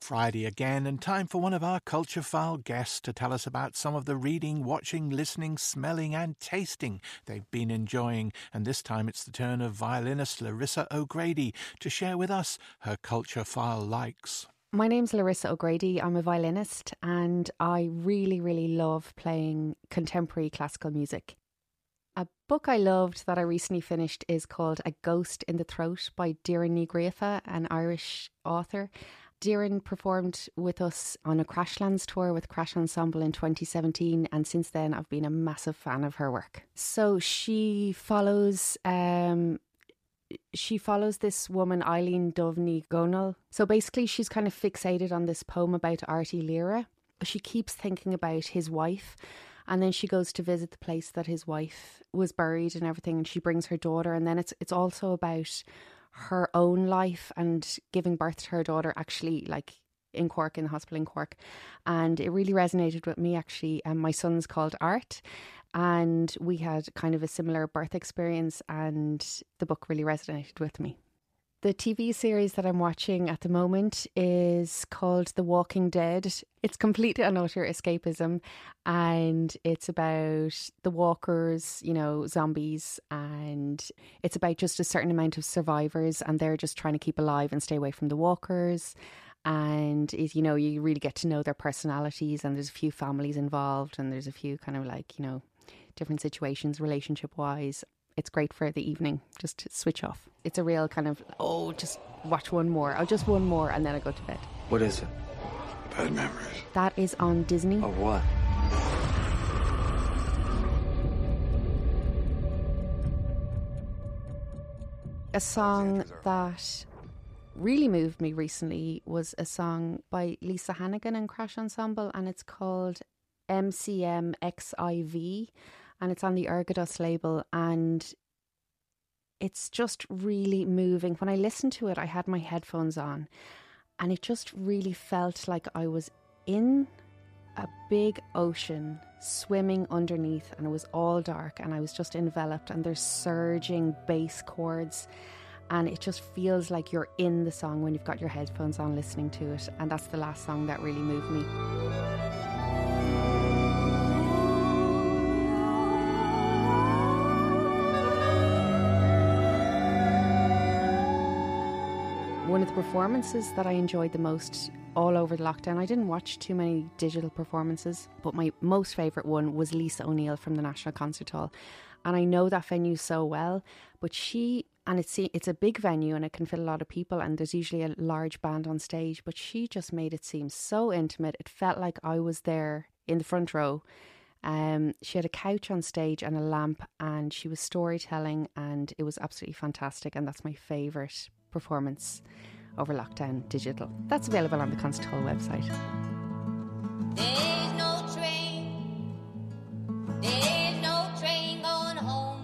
Friday again, and time for one of our culture file guests to tell us about some of the reading, watching, listening, smelling, and tasting they've been enjoying. And this time it's the turn of violinist Larissa O'Grady to share with us her culture file likes. My name's Larissa O'Grady. I'm a violinist and I really, really love playing contemporary classical music. A book I loved that I recently finished is called A Ghost in the Throat by Ní Ghríofa, an Irish author. Doireann performed with us on a Crashlands tour with Crash Ensemble in 2017, and since then I've been a massive fan of her work. So she follows um, she follows this woman, Eibhlín Dubh Ní Chonaill. So basically, she's kind of fixated on this poem about Artie Lira. She keeps thinking about his wife, and then she goes to visit the place that his wife was buried and everything, and she brings her daughter. And then it's it's also about her own life and giving birth to her daughter actually like in Cork in the hospital in Cork. And it really resonated with me actually and my son's called Art. And we had kind of a similar birth experience and the book really resonated with me the TV series that I'm watching at the moment is called The Walking Dead. It's complete and utter escapism, and it's about the walkers, you know, zombies, and it's about just a certain amount of survivors, and they're just trying to keep alive and stay away from the walkers. And you know, you really get to know their personalities, and there's a few families involved, and there's a few kind of like you know, different situations relationship wise it's great for the evening, just to switch off. It's a real kind of, oh, just watch one more. I'll just one more and then I go to bed. What is it? Bad memories. That is on Disney. Of what? A song that really moved me recently was a song by Lisa Hannigan and Crash Ensemble, and it's called MCMXIV and it's on the Ergodos label and it's just really moving. When I listened to it, I had my headphones on and it just really felt like I was in a big ocean swimming underneath and it was all dark and I was just enveloped and there's surging bass chords and it just feels like you're in the song when you've got your headphones on listening to it and that's the last song that really moved me. One of the performances that I enjoyed the most all over the lockdown. I didn't watch too many digital performances, but my most favourite one was Lisa O'Neill from the National Concert Hall. And I know that venue so well, but she and it's it's a big venue and it can fit a lot of people and there's usually a large band on stage, but she just made it seem so intimate. It felt like I was there in the front row. Um, she had a couch on stage and a lamp, and she was storytelling, and it was absolutely fantastic. And that's my favourite performance over lockdown digital. That's available on the Concert Hall website. There's no train. There's no train going home.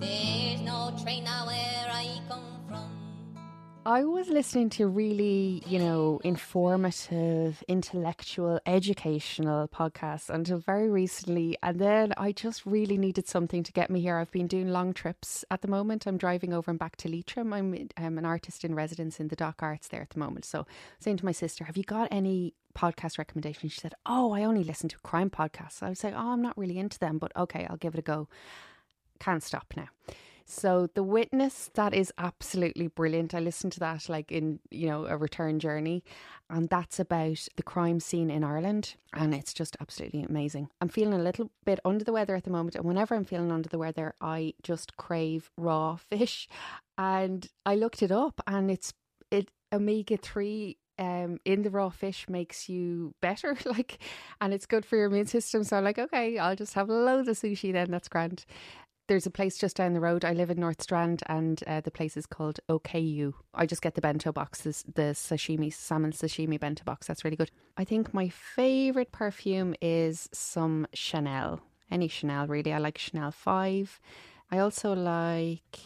There's no train now where I come I was listening to really, you know, informative, intellectual, educational podcasts until very recently. And then I just really needed something to get me here. I've been doing long trips at the moment. I'm driving over and back to Leitrim. I'm, I'm an artist in residence in the Dock Arts there at the moment. So saying to my sister, Have you got any podcast recommendations? She said, Oh, I only listen to crime podcasts. I was like, Oh, I'm not really into them, but okay, I'll give it a go. Can't stop now. So The Witness, that is absolutely brilliant. I listened to that like in, you know, a return journey. And that's about the crime scene in Ireland. And it's just absolutely amazing. I'm feeling a little bit under the weather at the moment. And whenever I'm feeling under the weather, I just crave raw fish. And I looked it up and it's it omega three um, in the raw fish makes you better, like, and it's good for your immune system. So I'm like, okay, I'll just have loads of sushi then. That's grand there's a place just down the road. I live in North Strand, and uh, the place is called OKU. I just get the bento boxes, the sashimi salmon sashimi bento box. That's really good. I think my favorite perfume is some Chanel. Any Chanel, really. I like Chanel Five. I also like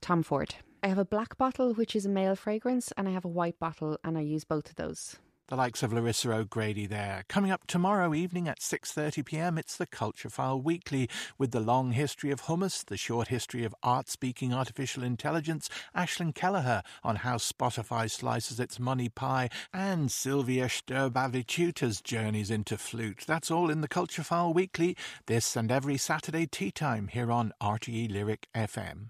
Tom Ford. I have a black bottle, which is a male fragrance, and I have a white bottle, and I use both of those. The likes of Larissa O'Grady there. Coming up tomorrow evening at 6.30pm, it's the Culture File Weekly with the long history of hummus, the short history of art-speaking artificial intelligence, Ashlyn Kelleher on how Spotify slices its money pie, and Sylvia Sturbavichuta's journeys into flute. That's all in the Culture File Weekly, this and every Saturday tea time here on RTE Lyric FM.